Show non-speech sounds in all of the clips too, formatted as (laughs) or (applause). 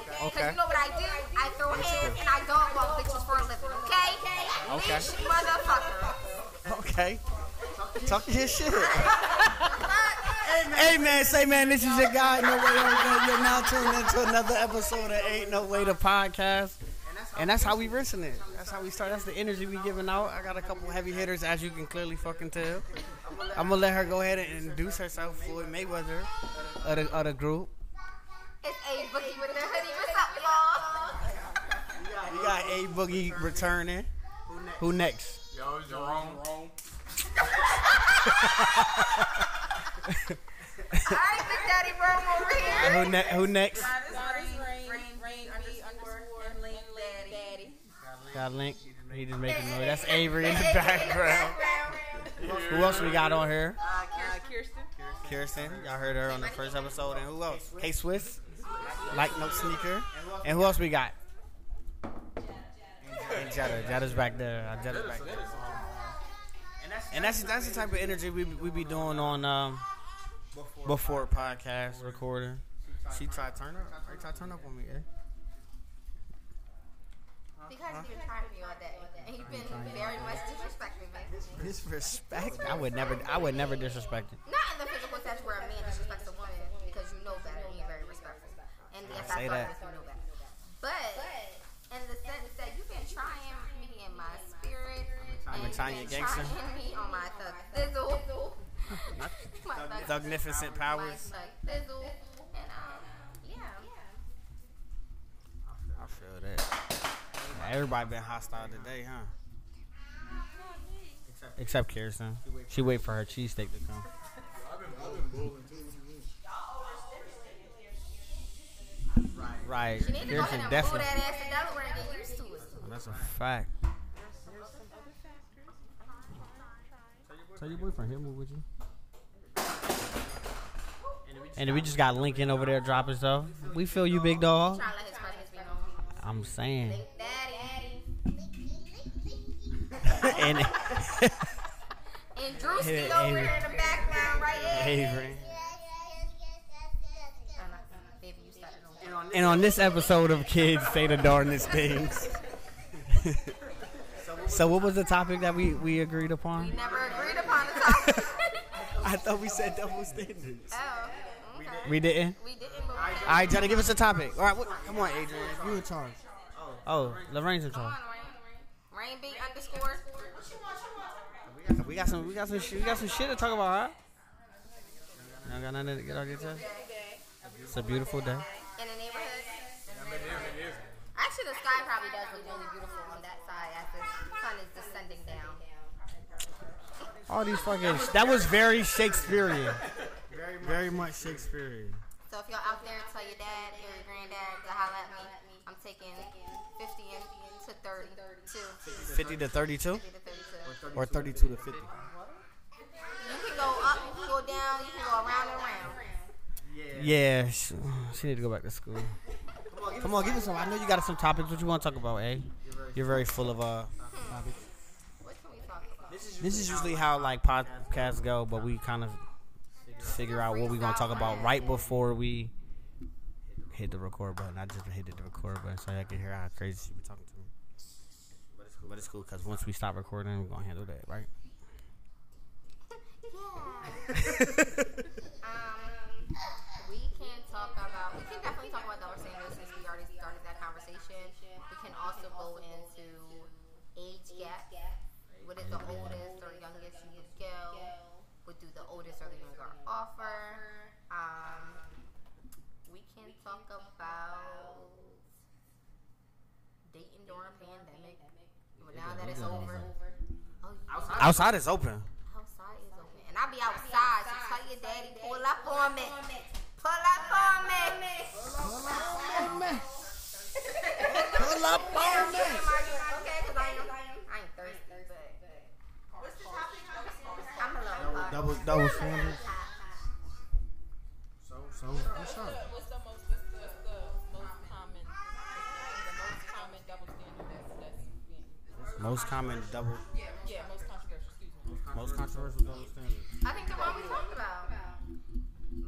okay? Because Okay. you know what I do? I throw hands and I dog walk bitches for a living, okay? Okay. Leash motherfucker. Okay. Talk your shit. (laughs) hey man, say man, this is your guy. No way You're now tuned into another episode of Ain't No Way to Podcast. And that's how we rinsing it. That's how we start. That's the energy we giving out. I got a couple heavy hitters, as you can clearly fucking tell. I'm gonna let her go ahead and introduce herself, Floyd Mayweather of the, of the group. It's A Boogie with the hoodie. What's up, y'all? We got A Boogie returning. Who next? Yo, Jerome. All right, Big Daddy Rome over here. Who, ne- who next? Got a link. He just making noise. That's Avery in the background. Who else we got on here? Uh, Kirsten. Kirsten. Y'all heard her on the first episode. And who else? K Swiss. Like No Sneaker. And who else we got? And Jetta. Jetta's back there. Uh, Jetta's back there. And that's that's the type of energy we we be doing on um before podcast recording. She tried to turn up. She tried to turn up on me, eh? Because you've been trying me all day. And you've been very much disrespecting me. Disrespect? I would never. I would never disrespect it. Not in the physical sense where a man disrespects a woman because you know better and you're very respectful. And yes, I Say fuck that. with you know better. But in the sense that you've been trying me in my spirit. I've been and trying you've your been gangster. trying me on my thug thizzle. (laughs) my thug Thugnificent my powers. thug thizzle. And um, yeah. I feel that. Everybody been hostile today, huh? Except Kirsten. She wait for her cheesesteak to come. Right. You need to go ahead and pull definitely. that ass to Delaware and get used to it. Oh, that's a fact. Tell your boyfriend he'll move with you. And we just got Lincoln over there dropping stuff. We feel you, big dog. Try to let his presence be known. I'm saying. (laughs) And And Drewski over Avery. there in the background, right here. Avery. Uh, Baby, you started on And on this episode of Kids Say the Darndest Things. (laughs) so what was the topic that we, we agreed upon? We never agreed upon the topic. (laughs) I thought we said double standards. oh, okay. We didn't? We didn't, but we. All right, Johnny, give us a topic. All right, what, come on, Adrian. You in charge. Oh, Lorraine's in charge. on, Rain. Rain B underscore. We got some, we got some, shit, we got some shit to talk about, huh? Y'all got nothing to get off your chest? It's a beautiful day. In the neighborhood. Actually, the sky probably does look really beautiful on that side as the sun is descending down. All these fucking, that was very Shakespearean. Very much Shakespearean. So if y'all out there, tell your dad or your granddad to holler at me. I'm taking 50 and to 32. 50 to 32? 50 to 32. Or 32 to 50? You can go up, you can go down, you can go around and around. Yeah, she, she need to go back to school. Come on, give us some. I know you got some topics. What you want to talk about, eh? You're very full of uh. topics. What can we talk about? This is usually how like podcasts go, but we kind of figure out what we're gonna talk about right before we hit the record button. I just hit the record button so I can hear how crazy she be talking to me. But it's cool because once we stop recording, we're gonna handle that, right? (laughs) (laughs) Um, the oldest or youngest you would go? What do the oldest or the younger offer? Um, we can talk about dating during pandemic. But now that it's over, oh. Outside is open. Outside is open. And I'll be outside, so tell your daddy, pull up on me. Pull up on me. Pull up on me. (laughs) Okay, because I am, I ain't thirsty, but I'm a little hot. Double double standards. So so what's up? What's the most, what's the, what's the most common, the most common double standard that's, that's being, Most common double. yeah, most controversial, excuse me. Most controversial double standards. I think the one we talked about.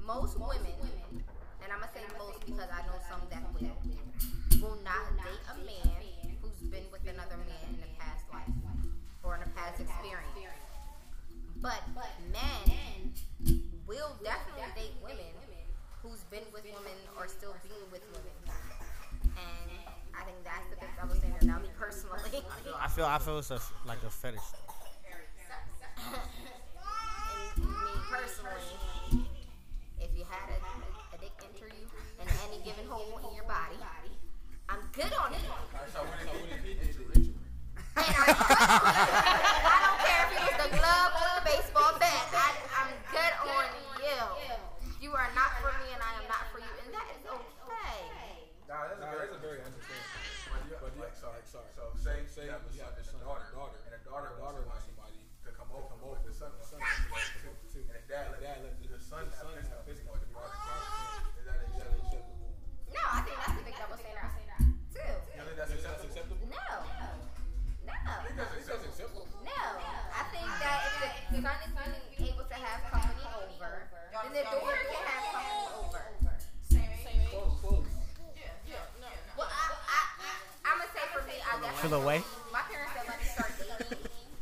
Most women, and and I'm gonna say most because I know some that will, will not date a man who's been with another man But men will definitely date women who's been with women or still being with women. And I think that's the big double standard. Now, me personally, I feel I feel it's a, like a fetish. and me personally, if you had a, a dick enter you in any given hole in your body, I'm good on it. (laughs) And I'm good on it. I don't care if it son is being able to have company over, then the daughter can have company over. Same age. Close, close. Yeah, no, no. Well, I, I, I'm gonna say for me, I definitely. Feel away? My parents didn't let me start dating,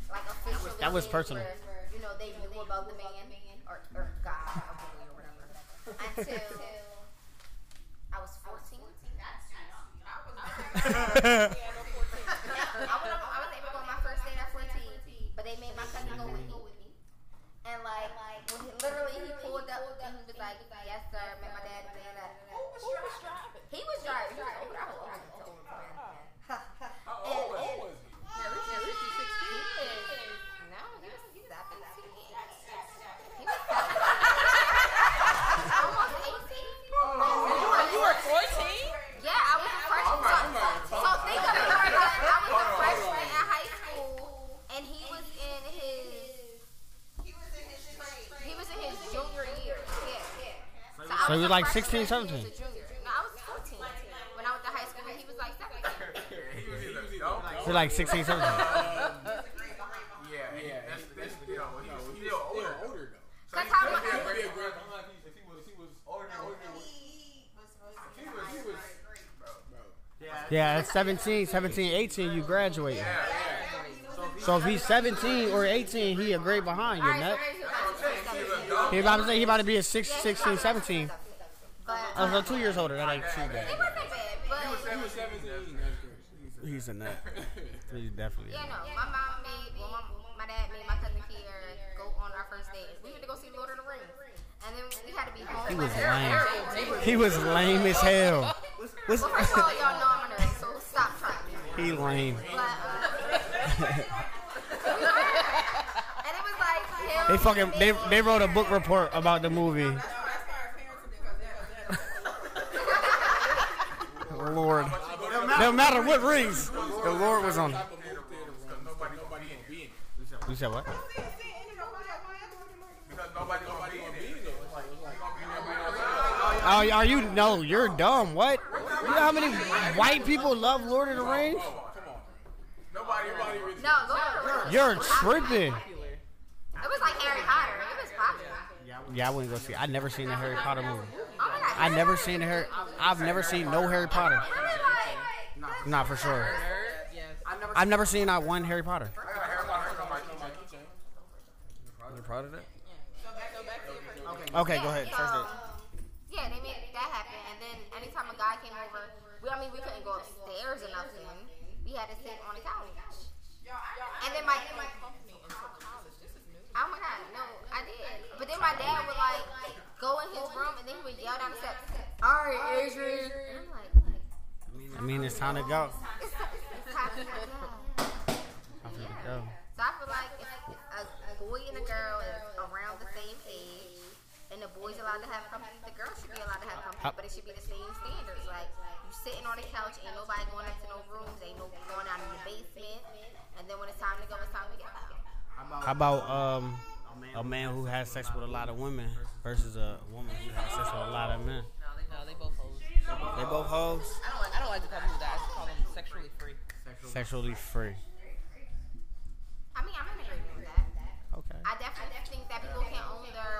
like officially. that was personal. where, You know, they knew about the man or, or God or boy or whatever until I was 14. Yeah, no 14. I went up, I was able to go on my first date at 14, but they made my cousin go with me. And like, when he, literally he pulled up and he was like, "Yes, sir, met my dad." Da, da, da. Who was driving? He was driving. He was older. I was older than Tony, man. How And- old was and- was he? Yeah, Richie, yeah, Richie 16. He is. No, he was 17. He was 17. Almost 18. You were 14? Yeah, I was a freshman. So, so think of it like I was a freshman in high school, and he was in his. He was in his junior year. Yeah. I So he was like freshman, 16, he was 17. a junior. No, I was 14 when I went to high school. He was like 17. He was (laughs) either young, You're like 16, 17. Um, (laughs) yeah, Yeah, yeah, that's, that's, that's, you know, he was still older. older though. So Cause he how could much- be a He'd be great a great behind if he was, if he was older than older He was, he was, bro. Yeah, at 17, 17, 18, you graduate. So if he's 17 or 18, he a grade behind you, Alright, nut. maybe he was like 16, 17. He about to say he about to be a six, Yeah, he 16, probably 17. was But Oh, so two years older. That ain't too it bad. wasn't bad. But He was 17. That's great. He's a nut. (laughs) He's definitely. Yeah, no. My mom made, well, my, my dad made my cousin Kier go on our first date. We went to go see Lord of the Rings. And then we had to be home. He was Like, lame. He was lame as hell. What's, Well, first of all, y'all know I'm a nerd, so stop trying. he lame. But, uh, (laughs) and it was like him. They fucking they they wrote a book report about the movie. Lord, no matter what rings, the Lord was on. it. Because nobody gonna be in it. You said what? Because nobody gonna be in it. Oh, are you? No, you're dumb. What? You know how many white people love Lord of the Rings? Nobody, nobody really. No, Lord of the Rings. You're tripping. It was like Harry Potter. It was popular. Yeah, I wouldn't go see. I've never seen a Harry Potter movie. Oh my. I never seen a Harry. I've never seen no Harry Potter. Not for sure. I've never seen not one Harry Potter. I got Harry Potter on my keychain. You proud of that? So back, go back to your first date. Okay, go ahead. First Um, yeah, they made that happen. And then anytime a guy came over, we, I mean, we couldn't go upstairs or nothing. We had to sit on the couch. And then my, mean, it's time to go. it's, it's time to go. Yeah. go. So I feel like if a, a boy and a girl is around the same age, and the boy's allowed to have company, the girl should be allowed to have company, but it should be the same standards. Like you sitting on the couch, ain't nobody going into no rooms, ain't no going out in the basement, and then when it's time to go, it's time to go. How about um a man who has sex with a lot of women versus a woman who has sex with a lot of men? No, they both hoes. They both hoes. I don't like. I don't like to call people that. I just call them sexually free. Sexually free. I mean, I'm in agreement with that. Okay. I definitely think that people can own their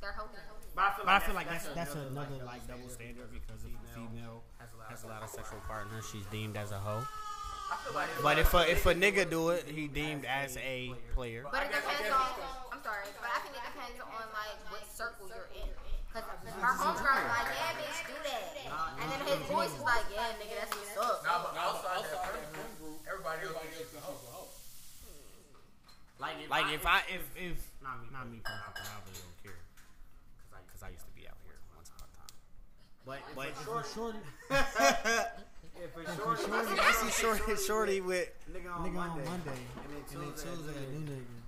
their holiness. But But I feel like that's that's another like double standard because if a female has a lot of sexual partners, she's deemed as a hoe. But if a, if a nigga do it, he deemed as a player. But it depends on. I'm sorry, but I think it depends on like what circle you're in. Cause our homegirl is like, yeah, bitch, do that. And then his voice is like, yeah, nigga, that's what's up. Nah, but outside that Outside friend that group, everybody else thinks she's a hoe. Like if I if if not me not me personally, I really don't care because I because I used to be out here once upon a time. But but if for (laughs) shorty, if for shorty, if I see shorty shorty with nigga on Monday, and then Tuesday a new nigga.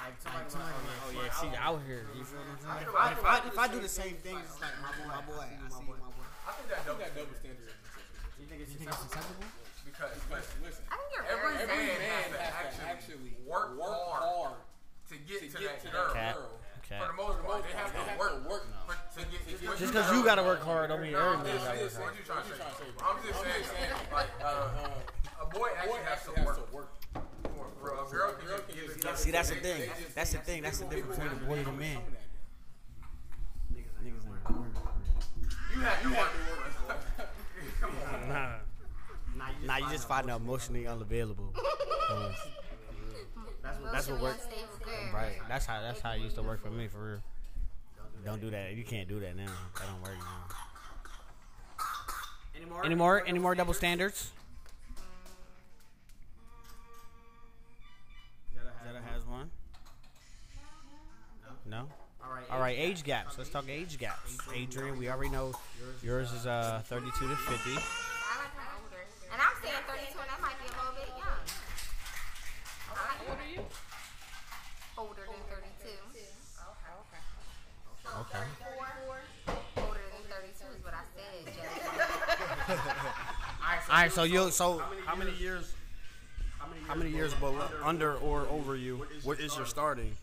Like somebody, oh yeah, she out here. You feel what I'm saying? But if I if I do the same thing, it's like my boy, my boy, I see my boy. I think that double that double standard is. You think it's acceptable? because Listen, listen. I think you're every very man, sensitive. has to actually, actually work, hard, hard to get to to, get that to girl. that Cat. girl. Okay. For the most part, they have to They have work, to work. for, to get to get Just because you gotta work hard, don't mean No, I'm every man gotta work what hard. you trying to say? I'm just saying, like, uh, (laughs) a boy Boy actually has to work. For, for a girl can just give it. See, that's the they- thing. That's the thing. That's the difference between a boy and a man. Niggas Niggas ain't work. You have to work. Come on. Nah. Nah, you just find out emotionally unavailable. (laughs) That's what that's what Emotionally work. unstable girl. Right. That's how that's how it used to work for me for real. Don't do that. You can't do that now. That don't work now. Any more? Any more double standards? Right, age gaps. Let's talk age gaps. Adrian, we already know yours is uh 32 to 50. I like them older. And I'm saying 32, and that might be a little bit young. I like What are you? older than 32. Okay. Older than 32 is what I said, (laughs) All right, so you so how many years? How many years below, under or over you? What is your starting?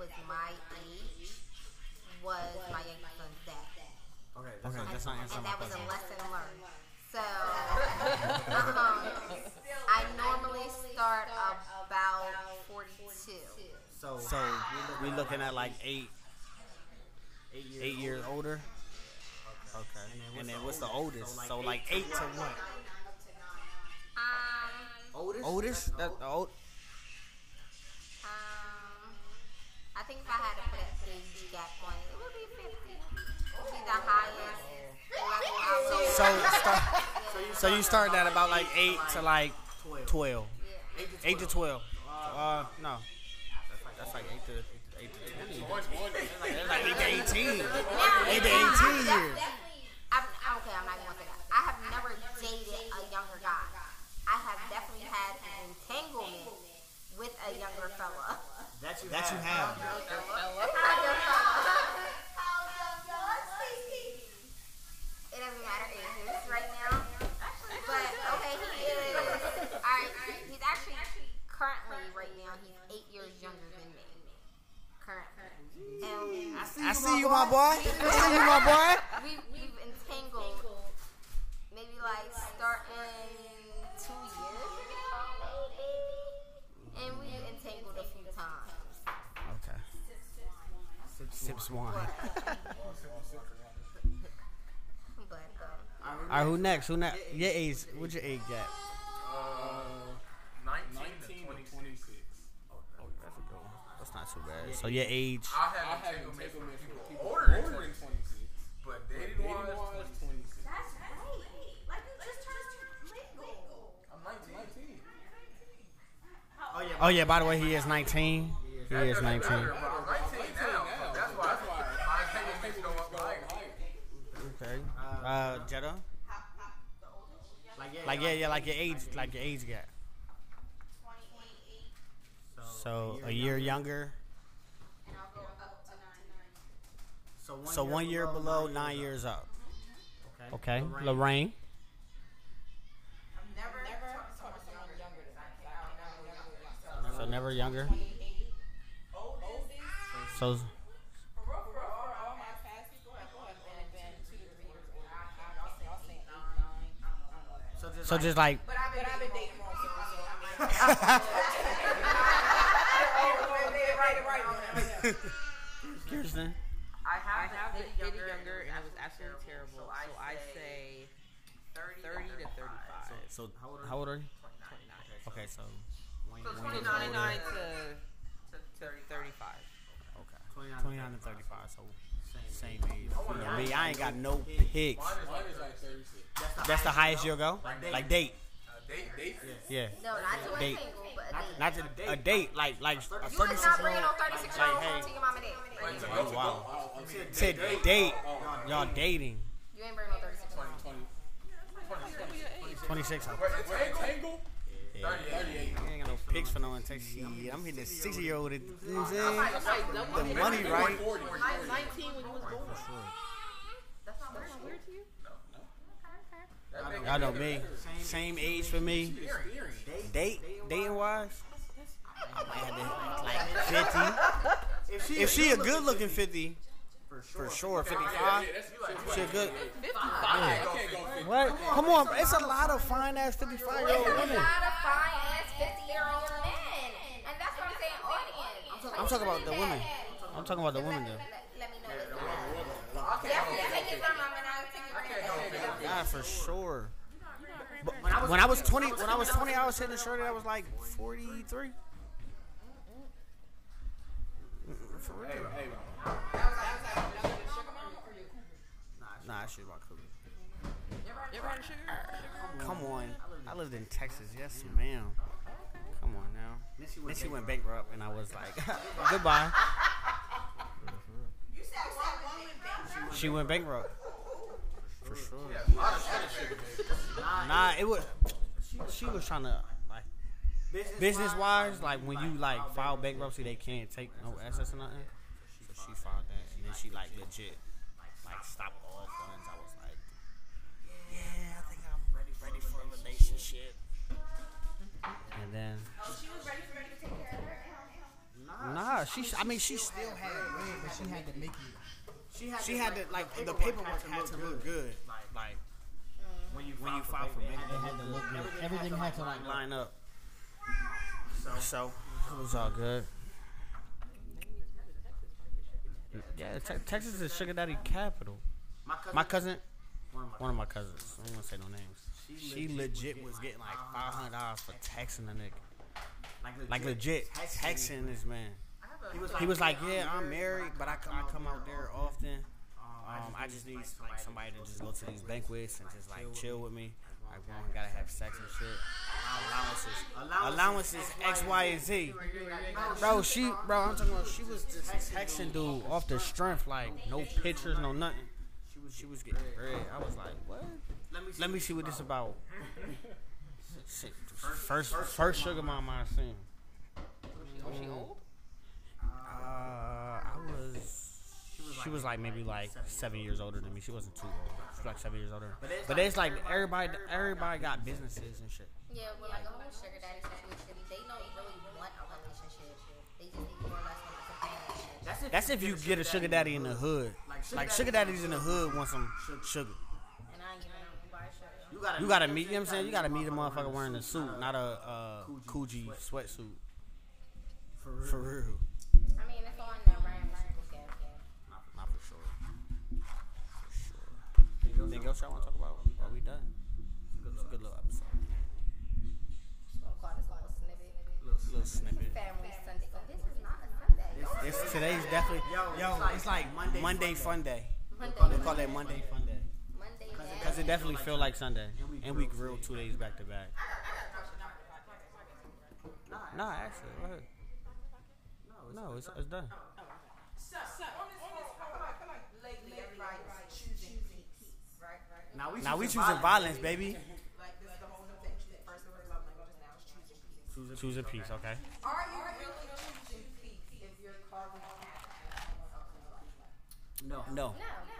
Was my age was my youngest son's dad. Okay, that's not answering and my that was a lesson learned. So, um, I normally start about 42. So so we're looking at like eight, eight years older. Okay, and then what's the oldest? So like eight to what? Um, oldest? Oldest? That the old. Think if I had to put an age gap on it, it would be 50. It would be the highest level I would So start, so you started (laughs) at about like eight to like twelve. Yeah. Eight to twelve. Uh, no. That's like eight to eight to twenty. That's like eight to eighteen. Eight to eighteen years. I've, okay, I'm not even gonna say that. I have never dated a younger guy. I have definitely had an entanglement with a younger fella. That you have. It doesn't matter ages right now. But okay, he is. Alright, he's actually currently right now he's eight years younger than me. Currently. And I see you, my boy. I see you, my boy. we we've entangled maybe like Sips wine. (laughs) All right, who next? Who next? Your age. What's your age gap? Uh, 19 to 26. Oh, that's a good one. That's not too bad. So your age. I I have had entanglement from entanglement people from people older than 26, 26. but Dating dating wise, wise, 26. that's great. Like you just turned legal. I'm 19. 19. Oh yeah. By the way, he is 19. He That is doesn't 19. matter, but I'm 19 now. so That's why my entanglements go up higher. Okay. Uh, Jetta. Like yeah, yeah, like your age, like your age gap. So a year younger. And I'll go up to nine. So one year below, nine years up. Okay. Lorraine. Never, never talked to someone younger than me. I don't know younger. So never younger. So don't know. so just like But I've been, but I've been dating wrong, so, so I mean. it right. right. Kirsten. I have, I have the the Diddy Diddy Younger, Younger, and it was absolutely terrible. So I say 30 30 to to 35. 35. So how old are you? 29. Okay, so Wayne, So Wayne 29 to, to to 35. Okay. 29 29 to 35, so same age. You know, me, I ain't got no picks. Mine is like 36. That's the highest you'll go? Like date. Uh, date, date. Yeah. No, not to a Date. single, but a date. Not to, a date, like like a You is 36 not year no old. 36 year old Like, home hey. to your mama date. Wait, Oh, wow. go. Oh, I mean, To date, y'all dating. You ain't bringing no 36 year 20, old. 20, 26. I'm- Tangle? Yeah. 38. I ain't got no picks for no one. Take shit. I'm hitting a 60 year old. You know what I'm saying? The The money, right? I was 19 when you was born. That's not weird. Weird to you? Y'all know me. Same age for me. Date, dating wise. I had to, like 50. If she, a good looking 50, for sure, 55. She a good. 55. I can't go 50. What? Come on, it's a lot of fine ass 55 year old There's a lot of fine ass 50 year old men. And that's what I'm saying, audience. I'm talking about the women. I'm talking about the women though. Let, let me know what's Definitely take your time, and I'll take your time. Yeah, for sure. But when I was 20, when I was 20, I was hitting a shorty that was like 43. Mm, For real. Hey, Nah, that shit about cooking. You ever had sugar? Come on. I lived in Texas. Yes, ma'am. Come on now. Then she went bankrupt, and I was like, (laughs) goodbye. She went bankrupt. For sure. Nah, it was. She, she was trying to like business wise, like when you like file bankruptcy, they can't take no assets or nothing. So she filed that, and then she like legit like stopped all funds. I was like, yeah, I think I'm ready ready for a relationship. And then Oh, she was ready for me to take care of her. nah, she I mean she still had it, but she had to make it. She had to like the paperwork had to look good, like when you when you file for it had to look good. Everything had to like line up. So so it was all good. Yeah, te- Texas is sugar daddy capital. My cousin, one of my cousins, I don't want to say no names. She legit was getting like five hundred dollars for texting a nigga, like legit texting this man. He was like, "Yeah, I'm married, but I come out there often. Um, I just need like somebody to just go to these banquets and just like chill with me. Like, we don't gotta have sex and shit. Allowances, allowances, X, Y, and Z. Bro, she, bro, I'm talking about. She was just texting dude off the strength, like no pictures, no nothing. She was she was getting bread. I was like, what? Let me see what this about. Shit, First, first sugar mama I seen. Was she old? Uh, I was. She was like maybe like seven years older than me. She wasn't too old. She was like seven years older. But it's like everybody, everybody got businesses and shit. Yeah, well, like a whole sugar daddy situation, they don't really want a relationship. They just need more or less like a companionship. That's if you get a sugar daddy in the hood. Like sugar daddies in the hood want some sugar. And I ain't giving nobody sugar. You gotta meet. You know what I'm saying? You gotta meet a motherfucker wearing a suit, not a uh, Coogi sweatsuit. For real. I mean, it's on the brand people scale. Not for sure. For sure. Anything else y'all want to talk about? Are we done? It's a good little episode. We'll little snippet. Little snippet. Family Sunday. Oh, this is not a Sunday. It's today's definitely yo. yo, It's like Monday, Fun Day. Monday. They call that Monday Fun Day Monday. because it definitely feel like Sunday, and we grill two days back to back. Nah, actually. No, it's, it's done. Oh, So, so on this, on this, I feel like, I feel like lately everybody's choosing peace, right? Right. Now we Now we choosing violence, baby. Like this is the whole new thing. First it was love languages, now choosing peace. Choosing peace, okay. Are you really choosing peace if you're causing havoc in someone else's life? No. No, No.